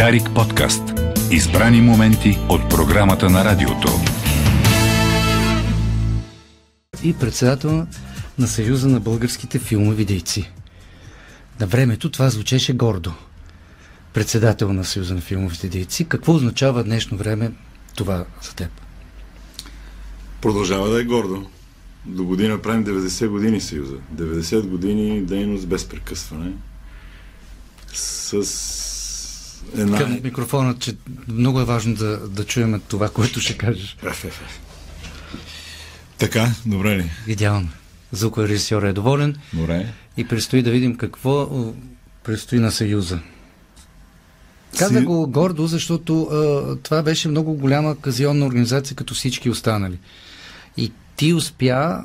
Дарик подкаст. Избрани моменти от програмата на радиото. И председател на Съюза на българските филмови дейци. На времето това звучеше гордо. Председател на Съюза на филмовите дейци. Какво означава днешно време това за теб? Продължава да е гордо. До година правим 90 години Съюза. 90 години дейност без прекъсване. С една... Към микрофона, че много е важно да, да чуем това, което ще кажеш. Така, добре ли? Идеално. Звукорежисьор е доволен. Добре. И предстои да видим какво предстои на Съюза. Каза го гордо, защото а, това беше много голяма казионна организация, като всички останали. И ти успя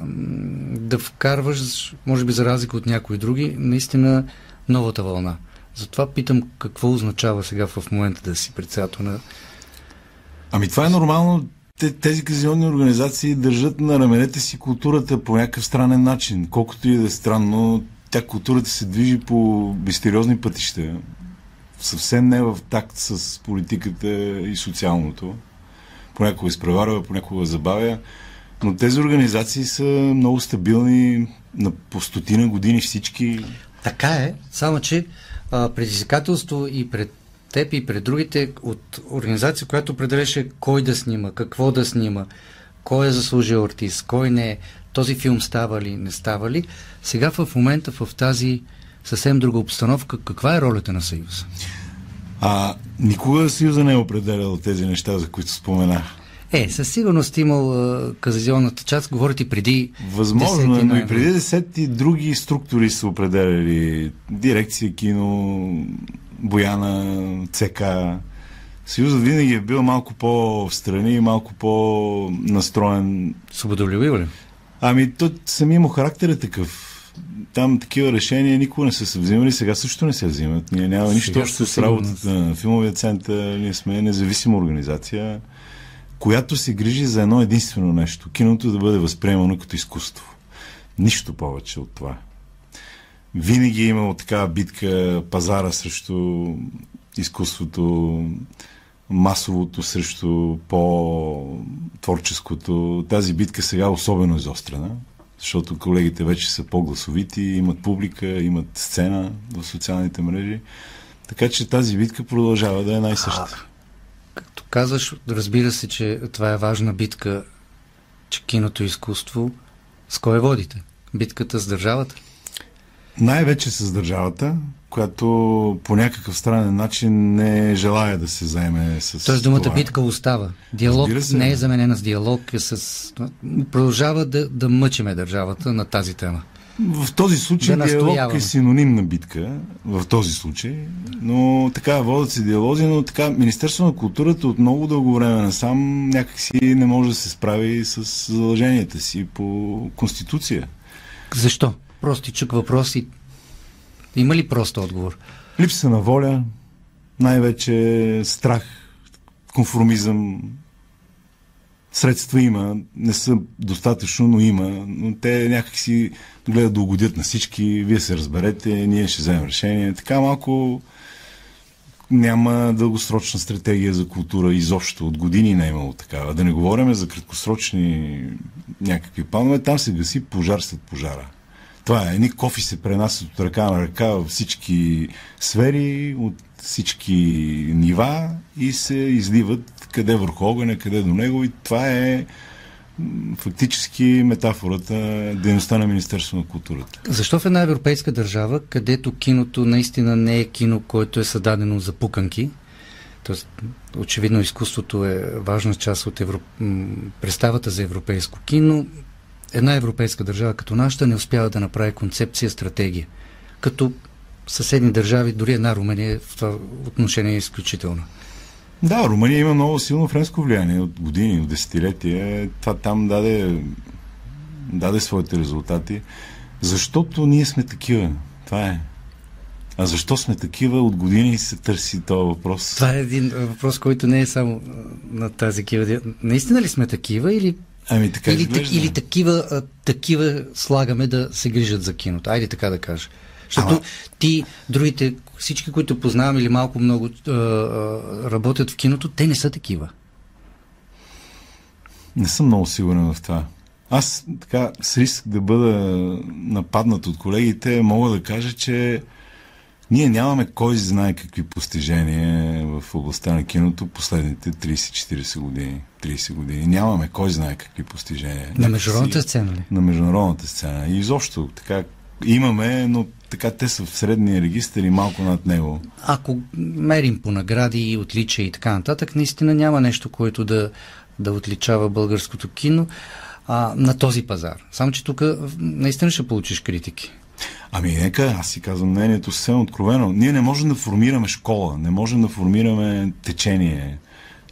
да вкарваш, може би за разлика от някои други, наистина новата вълна. Затова питам какво означава сега в момента да си председател на... Ами това е нормално. Тези казионни организации държат на раменете си културата по някакъв странен начин. Колкото и да е странно, тя културата се движи по мистериозни пътища. Съвсем не в такт с политиката и социалното. Понякога изпреварва, понякога забавя. Но тези организации са много стабилни на по стотина години всички. Така е, само че а, предизвикателство и пред теб и пред другите от организация, която определяше кой да снима, какво да снима, кой е заслужил артист, кой не е, този филм става ли, не става ли. Сега в момента в тази съвсем друга обстановка, каква е ролята на Съюза? А никога Съюза не е определял тези неща, за които споменах. Е, със сигурност имал казазионната част, говорите и преди. Възможно, но и преди десети други структури са определяли. Дирекция кино, Бояна, ЦК. Съюзът винаги е бил малко по-встрани, малко по-настроен. Свободолюбив ли? Ами, то самия му характер е такъв. Там такива решения никога не са се взимали, сега също не се взимат. Ние няма нищо общо с работата на филмовия център. Ние сме независима организация която се грижи за едно единствено нещо. Киното да бъде възприемано като изкуство. Нищо повече от това. Винаги е имало такава битка пазара срещу изкуството, масовото срещу по-творческото. Тази битка сега е особено изострена, защото колегите вече са по-гласовити, имат публика, имат сцена в социалните мрежи. Така че тази битка продължава да е най-съща. Казваш, разбира се, че това е важна битка, че киното и изкуство. С кой водите? Битката с държавата? Най-вече с държавата, която по някакъв странен начин не желая да се заеме с. Тоест думата това. битка остава. Диалог не е заменена с диалог, е с. Продължава да, да мъчиме държавата на тази тема. В този случай да диалог е синоним на битка, в този случай, но така водят се диалози, но така Министерство на културата от много дълго време насам някакси не може да се справи с задълженията си по Конституция. Защо? Простичък въпрос и има ли прост отговор? Липса на воля, най-вече страх, конформизъм, средства има, не са достатъчно, но има. Но те някакси гледат да угодят на всички, вие се разберете, ние ще вземем решение. Така малко няма дългосрочна стратегия за култура изобщо. От години не е имало такава. Да не говорим за краткосрочни някакви планове. Там се гаси пожар след пожара. Това е. Едни кофи се пренасят от ръка на ръка във всички сфери, от всички нива и се изливат къде върху огъня, къде до него. И това е фактически метафората, дейността на Министерство на културата. Защо в една европейска държава, където киното наистина не е кино, което е създадено за пуканки, т.е. очевидно изкуството е важна част от евро... представата за европейско кино, една европейска държава като нашата не успява да направи концепция, стратегия. Като съседни държави, дори една Румъния в това отношение е изключително. Да, Румъния има много силно френско влияние от години, от десетилетия. Това там даде, даде своите резултати. Защото ние сме такива. Това е. А защо сме такива? От години се търси този въпрос. Това е един въпрос, който не е само на тази кива. Наистина ли сме такива или Ами така или, так, или такива, такива слагаме да се грижат за киното. Айде така да кажа. Защото Ама... ти, другите, всички, които познавам или малко много а, а, работят в киното, те не са такива. Не съм много сигурен в това. Аз така, с риск да бъда нападнат от колегите, мога да кажа, че ние нямаме кой знае какви постижения в областта на киното последните 30-40 години. 30 години. Нямаме кой знае какви постижения. На международната сцена ли? На международната сцена. И изобщо така имаме, но така те са в средния регистр и малко над него. Ако мерим по награди и отличия и така нататък, наистина няма нещо, което да, да отличава българското кино а, на този пазар. Само, че тук наистина ще получиш критики. Ами нека, аз си казвам мнението съвсем откровено. Ние не можем да формираме школа, не можем да формираме течение.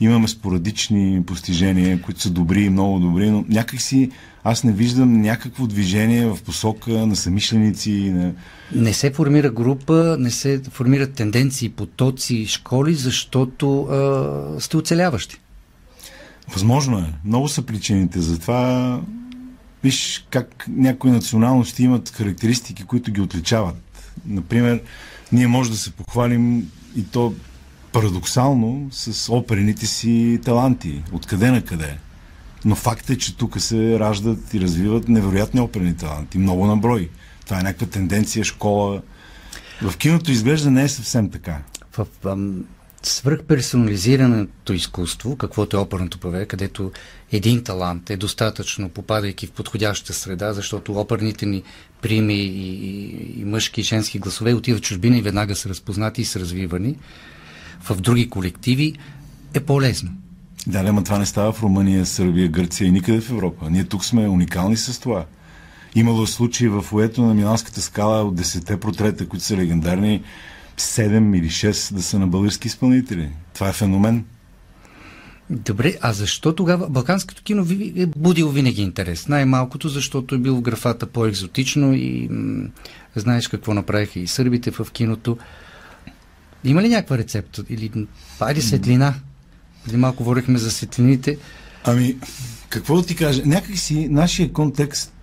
Имаме спорадични постижения, които са добри и много добри, но някакси аз не виждам някакво движение в посока на самишленици. На... Не се формира група, не се формират тенденции, потоци, школи, защото а, сте оцеляващи. Възможно е. Много са причините за това. Виж как някои националности имат характеристики, които ги отличават. Например, ние може да се похвалим и то парадоксално с оперените си таланти. Откъде на къде. Но факт е, че тук се раждат и развиват невероятни оперни таланти. Много на брой. Това е някаква тенденция, школа. В киното изглежда не е съвсем така. В свръхперсонализираното изкуство, каквото е оперното певе, където един талант е достатъчно, попадайки в подходяща среда, защото оперните ни прими и, и, и мъжки и женски гласове отиват в чужбина и веднага са разпознати и са развивани в други колективи, е по-лесно. Да, но това не става в Румъния, Сърбия, Гърция и никъде в Европа. Ние тук сме уникални с това. Имало случаи в уето на Миланската скала от 10 протрета, които са легендарни, 7 или 6 да са на български изпълнители. Това е феномен. Добре, а защо тогава Балканското кино ви е будило винаги интерес? Най-малкото, защото е бил в графата по-екзотично и м- знаеш какво направиха и сърбите в киното. Има ли някаква рецепта? Или пайде светлина? Или малко говорихме за светлините. Ами, какво да ти кажа? Някак си нашия контекст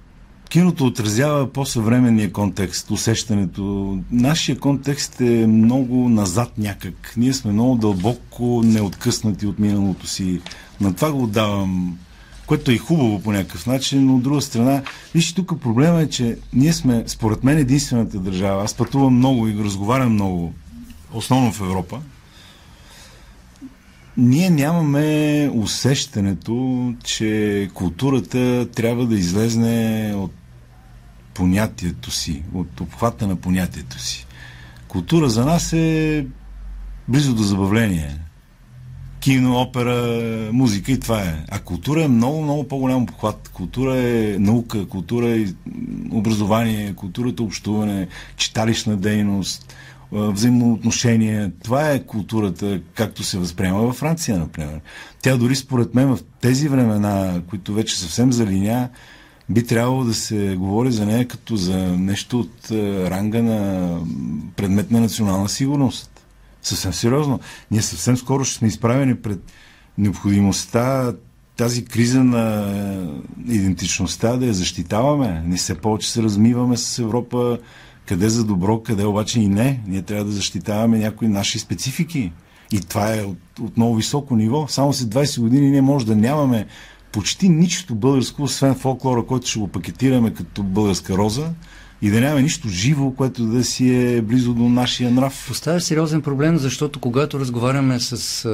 киното отразява по-съвременния контекст, усещането. Нашия контекст е много назад някак. Ние сме много дълбоко неоткъснати от миналото си. На това го отдавам, което е хубаво по някакъв начин, но от друга страна, вижте, тук проблема е, че ние сме, според мен, единствената държава. Аз пътувам много и разговарям много, основно в Европа. Ние нямаме усещането, че културата трябва да излезне от понятието си, от обхвата на понятието си. Култура за нас е близо до забавление. Кино, опера, музика и това е. А култура е много, много по-голям обхват. Култура е наука, култура е образование, културата е общуване, читалищна дейност, взаимоотношения. Това е културата, както се възприема във Франция, например. Тя дори според мен в тези времена, които вече съвсем залиня, би трябвало да се говори за нея като за нещо от ранга на предмет на национална сигурност. Съвсем сериозно. Ние съвсем скоро ще сме изправени пред необходимостта тази криза на идентичността да я защитаваме. Не се повече се размиваме с Европа къде за добро, къде обаче и не. Ние трябва да защитаваме някои наши специфики. И това е от, от много високо ниво. Само след 20 години ние може да нямаме почти нищо българско, освен фолклора, който ще го пакетираме като българска роза и да нямаме нищо живо, което да си е близо до нашия нрав. Поставя сериозен проблем, защото когато разговаряме с,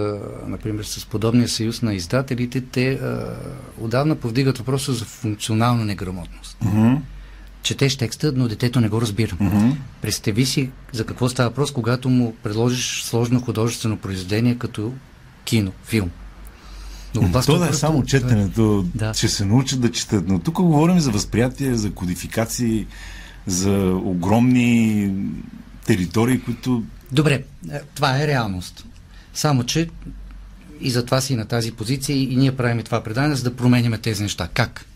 например, с подобния съюз на издателите, те а, отдавна повдигат въпроса за функционална неграмотност. Uh-huh. Четеш текста, но детето не го разбира. Uh-huh. Представи си за какво става въпрос, когато му предложиш сложно художествено произведение като кино, филм. Но То да е само четенето, да. че се научат да четат. Но тук говорим за възприятие, за кодификации, за огромни територии, които... Добре, е, това е реалност. Само, че и затова си на тази позиция и ние правим това предание, за да променим тези неща. Как?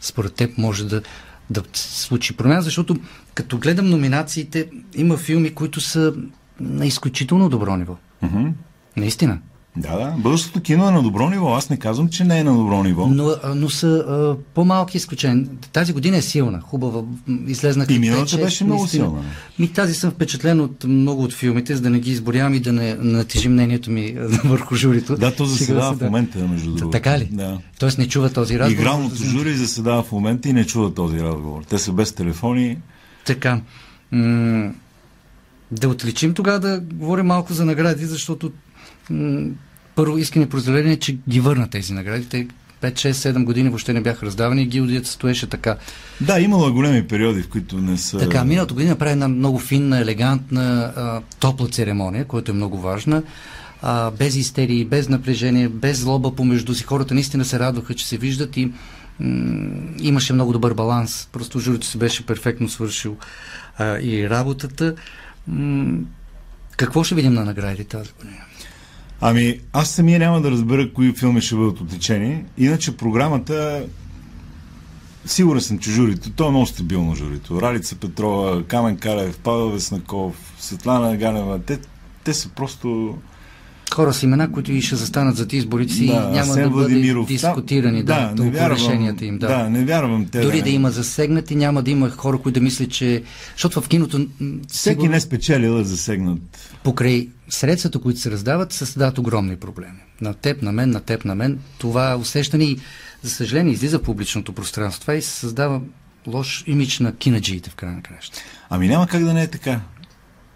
Според теб може да, да случи промяна, защото като гледам номинациите, има филми, които са на изключително добро ниво. Mm-hmm. Наистина. Да, да. Българското кино е на добро ниво. Аз не казвам, че не е на добро ниво. Но, но са а, по-малки изключения. Тази година е силна, хубава. Излезна И миналата беше много силна. Ми, тази съм впечатлен от много от филмите, за да не ги изборявам и да не натежи мнението ми върху журито. Да, то заседава в момента, между другото. Така ли? Да. Тоест не чува този разговор. Игралното жури заседава в момента и не чува този разговор. Те са без телефони. Така. М- да отличим тогава да говорим малко за награди, защото м- първо искане поздравление, че ги върна тези награди. Те 5-6-7 години въобще не бяха раздавани и гилдията стоеше така. Да, имало е големи периоди, в които не са... Така, миналата година прави една много финна, елегантна, а, топла церемония, която е много важна. А, без истерии, без напрежение, без злоба помежду си. Хората наистина се радваха, че се виждат и м- имаше много добър баланс. Просто журито се беше перфектно свършил а, и работата. Какво ще видим на наградите тази година? Ами, аз самия няма да разбера кои филми ще бъдат отличени. Иначе програмата Сигурен съм, че журито, то е много стабилно журито. Ралица Петрова, Камен Калев, Павел Веснаков, Светлана Ганева, те, те са просто... Хора с имена, които и ще застанат за изборите си Да, и няма Асен да бъдат дискутирани да, да, не вярвам, решенията им. Да. да, не вярвам те. Дори да, да има засегнати, няма да има хора, които да мислят, че... Защото в киното Всеки сигурно, не спечелил е засегнат. покрай средствата, които се раздават, създават огромни проблеми. На теб, на мен, на теб, на мен. Това усещане и, за съжаление, излиза в публичното пространство. Това и се създава лош имидж на кинаджиите в края на краща. Ами няма как да не е така.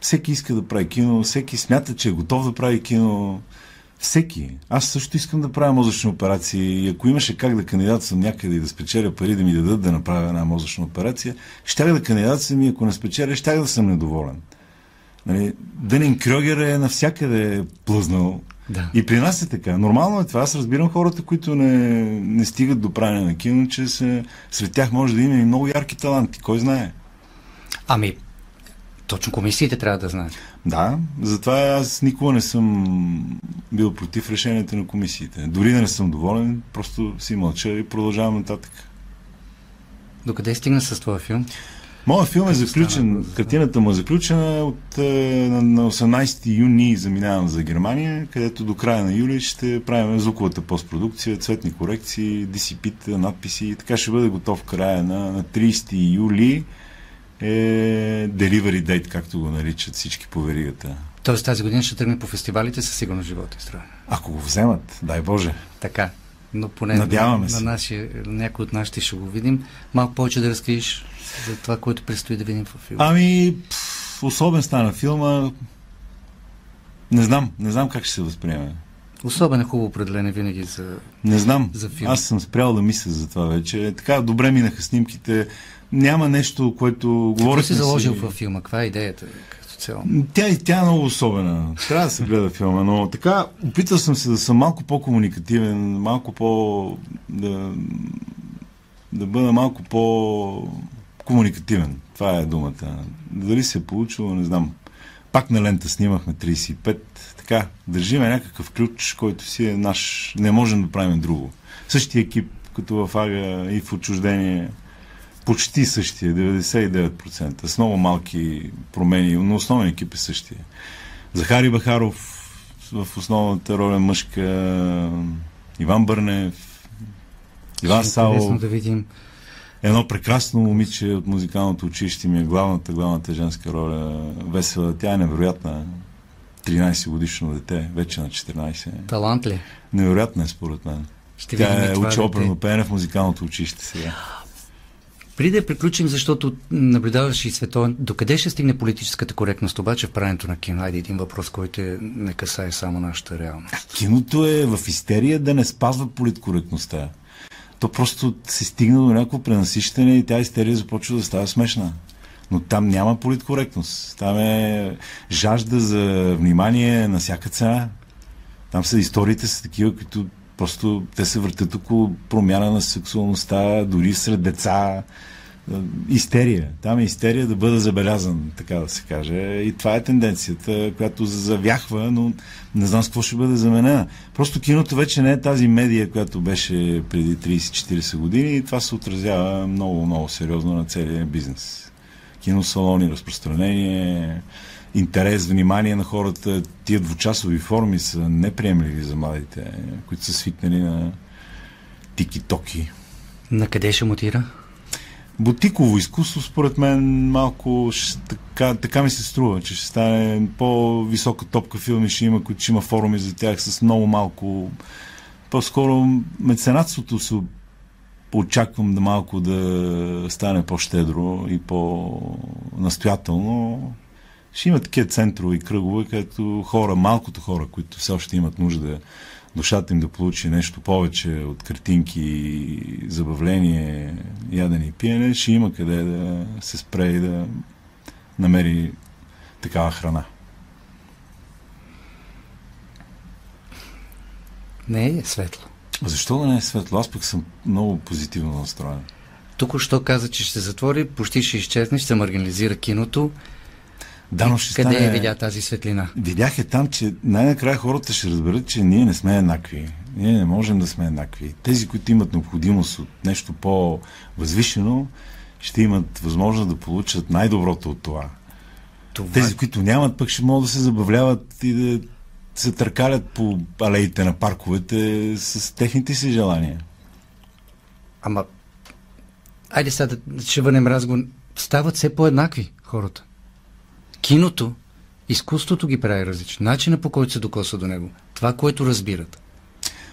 Всеки иска да прави кино, всеки смята, че е готов да прави кино. Всеки. Аз също искам да правя мозъчни операции и ако имаше как да кандидатствам някъде и да спечеля пари да ми дадат да направя една мозъчна операция, щях да кандидатствам и ако не спечеля, щях да съм недоволен. Нали, Дънин Крьогер е навсякъде плъзнал. Да. И при нас е така. Нормално е това. Аз разбирам хората, които не, не стигат до правене на кино, че се, сред тях може да има и много ярки таланти. Кой знае? Ами, точно комисиите трябва да знаят. Да, затова аз никога не съм бил против решенията на комисиите. Дори да не съм доволен, просто си мълча и продължавам нататък. Докъде стигна с твоя филм? Моят филм е заключен, картината му е заключена от, е, на, на 18 юни заминавам за Германия, където до края на юли ще правим звуковата постпродукция, цветни корекции, DCP-та, надписи. Така ще бъде готов края на, на 30 юли е delivery date, както го наричат всички по веригата. Тоест тази година ще тръгне по фестивалите със сигурно живота и здраве. Ако го вземат, дай Боже. Така. Но поне Надяваме на, се. на нашия, някой от нашите ще го видим. Малко повече да разкриеш за това, което предстои да видим в филма. Ами, пф, особен стана филма. Не знам, не знам как ще се възприеме. Особено хубаво определение винаги за... Не знам. За филм. Аз съм спрял да мисля за това вече. Така, добре минаха снимките. Няма нещо, което Какво говорих. си заложил във филма? Каква е идеята като цяло? Тя, тя е много особена. Трябва да се гледа филма, но така, опитал съм се да съм малко по-комуникативен, малко по... да, да бъда малко по-комуникативен. Това е думата. Дали се е получило, не знам. Пак на лента снимахме 35. Така, държиме някакъв ключ, който си е наш. Не можем да правим друго. Същия екип, като в Ага и в отчуждение. Почти същия, 99%. С много малки промени, но основен екип е същия. Захари Бахаров в основната роля мъжка, Иван Бърнев, Иван е Сало, да видим. едно прекрасно момиче от музикалното училище ми е главната, главната женска роля. Весела, тя е невероятна. 13 годишно дете, вече на 14. Талант ли? Невероятна е според мен. Ще Тя е учи оперно пеене в музикалното училище сега. Преди да приключим, защото наблюдаваш и световен, докъде ще стигне политическата коректност обаче в правенето на кино? Айде един въпрос, който е, не касае само нашата реалност. Киното е в истерия да не спазва политкоректността. То просто се стигна до някакво пренасищане и тя истерия започва да става смешна. Но там няма политкоректност. Там е жажда за внимание на всяка цена. Там са историите са такива, които просто те се въртят около промяна на сексуалността, дори сред деца. Е, Истерия. Там е истерия да бъде забелязан, така да се каже. И това е тенденцията, която завяхва, но не знам с какво ще бъде заменена. Просто киното вече не е тази медия, която беше преди 30-40 години и това се отразява много, много сериозно на целия бизнес. Киносалони, разпространение, интерес, внимание на хората. Тия двучасови форми са неприемливи за младите, които са свикнали на тики-токи. На къде ще мутира? Бутиково изкуство, според мен, малко ще, така, така ми се струва, че ще стане по-висока топка филми, ще има, които ще има форуми за тях с много малко. По-скоро меценатството се очаквам да малко да стане по-щедро и по-настоятелно. Ще има такива центрове и кръгове, където хора, малкото хора, които все още имат нужда душата им да получи нещо повече от картинки, забавление, ядене и пиене, ще има къде да се спре и да намери такава храна. Не е светло. Защо да не е светло? Аз пък съм много позитивно настроен. Тук що каза, че ще се затвори, почти ще изчезне, ще се маргинализира киното. Да, но ще Къде стане... е видя тази светлина? Видях е там, че най-накрая хората ще разберат, че ние не сме еднакви. Ние не можем да сме еднакви. Тези, които имат необходимост от нещо по-възвишено, ще имат възможност да получат най-доброто от това. това. Тези, които нямат, пък ще могат да се забавляват и да се търкалят по алеите на парковете с техните си желания. Ама, айде сега да ще върнем разговор. Стават все по-еднакви хората. Киното, изкуството ги прави различни. Начина по който се докосва до него. Това, което разбират.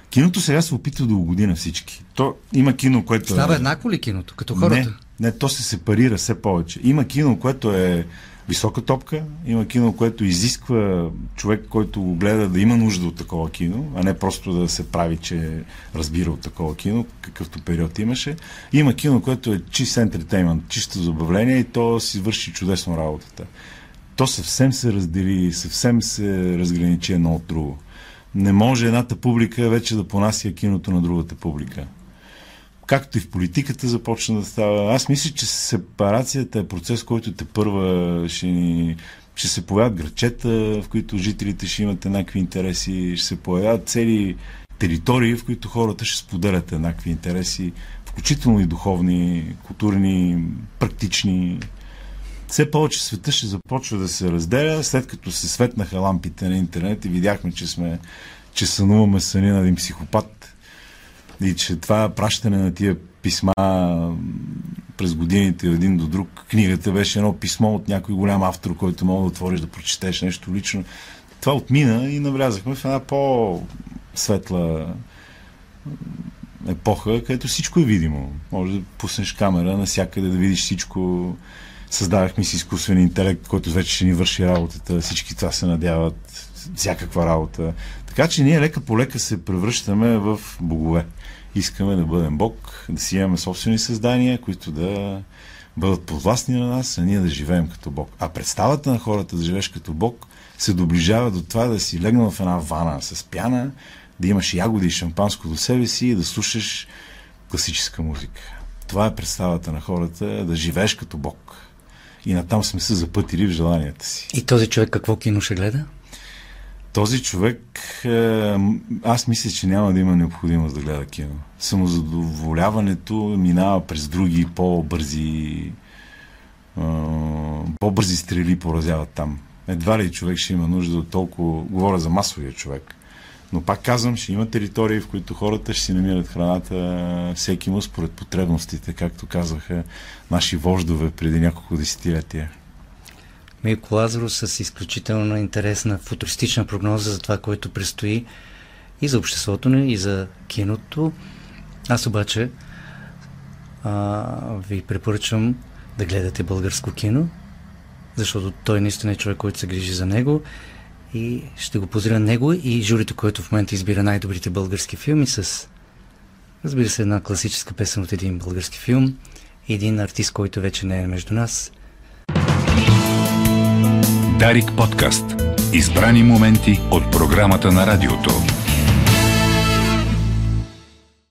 Киното сега се опитва да угоди на всички. То има кино, което. Става е... еднакво ли киното, като хората? Не, не, то се сепарира все повече. Има кино, което е висока топка, има кино, което изисква човек, който го гледа да има нужда от такова кино, а не просто да се прави, че разбира от такова кино, какъвто период имаше. Има кино, което е чист ентертеймент, чисто забавление и то си върши чудесно работата то съвсем се раздели, съвсем се разграничи едно от друго. Не може едната публика вече да понася киното на другата публика. Както и в политиката започна да става. Аз мисля, че сепарацията е процес, който те първа ще ни ще се появят грачета, в които жителите ще имат еднакви интереси, ще се появят цели територии, в които хората ще споделят еднакви интереси, включително и духовни, културни, практични, все повече света ще започва да се разделя, след като се светнаха лампите на интернет и видяхме, че сме че сънуваме съни на един психопат и че това пращане на тия писма през годините един до друг. Книгата беше едно писмо от някой голям автор, който мога да отвориш да прочетеш нещо лично. Това отмина и навлязахме в една по-светла епоха, където всичко е видимо. Може да пуснеш камера навсякъде да видиш всичко Създавахме си изкуствен интелект, който вече ще ни върши работата. Всички това се надяват. Всякаква работа. Така че ние лека по лека се превръщаме в богове. Искаме да бъдем Бог, да си имаме собствени създания, които да бъдат подвластни на нас, а ние да живеем като Бог. А представата на хората да живееш като Бог се доближава до това да си легнал в една вана с пяна, да имаш ягоди и шампанско до себе си и да слушаш класическа музика. Това е представата на хората, да живееш като Бог. И натам сме се запътили в желанията си. И този човек какво кино ще гледа? Този човек, е, аз мисля, че няма да има необходимост да гледа кино. Самозадоволяването минава през други по-бързи е, по-бързи стрели поразяват там. Едва ли човек ще има нужда от толкова... Говоря за масовия човек. Но пак казвам, ще има територии, в които хората ще си намират храната всеки му според потребностите, както казаха наши вождове преди няколко десетилетия. Милко Лазаро с изключително интересна футуристична прогноза за това, което предстои и за обществото ни, и за киното. Аз обаче а, ви препоръчвам да гледате българско кино, защото той наистина е човек, който се грижи за него и ще го поздравя него и журито, което в момента избира най-добрите български филми с разбира се една класическа песен от един български филм и един артист, който вече не е между нас. Дарик подкаст. Избрани моменти от програмата на радиото.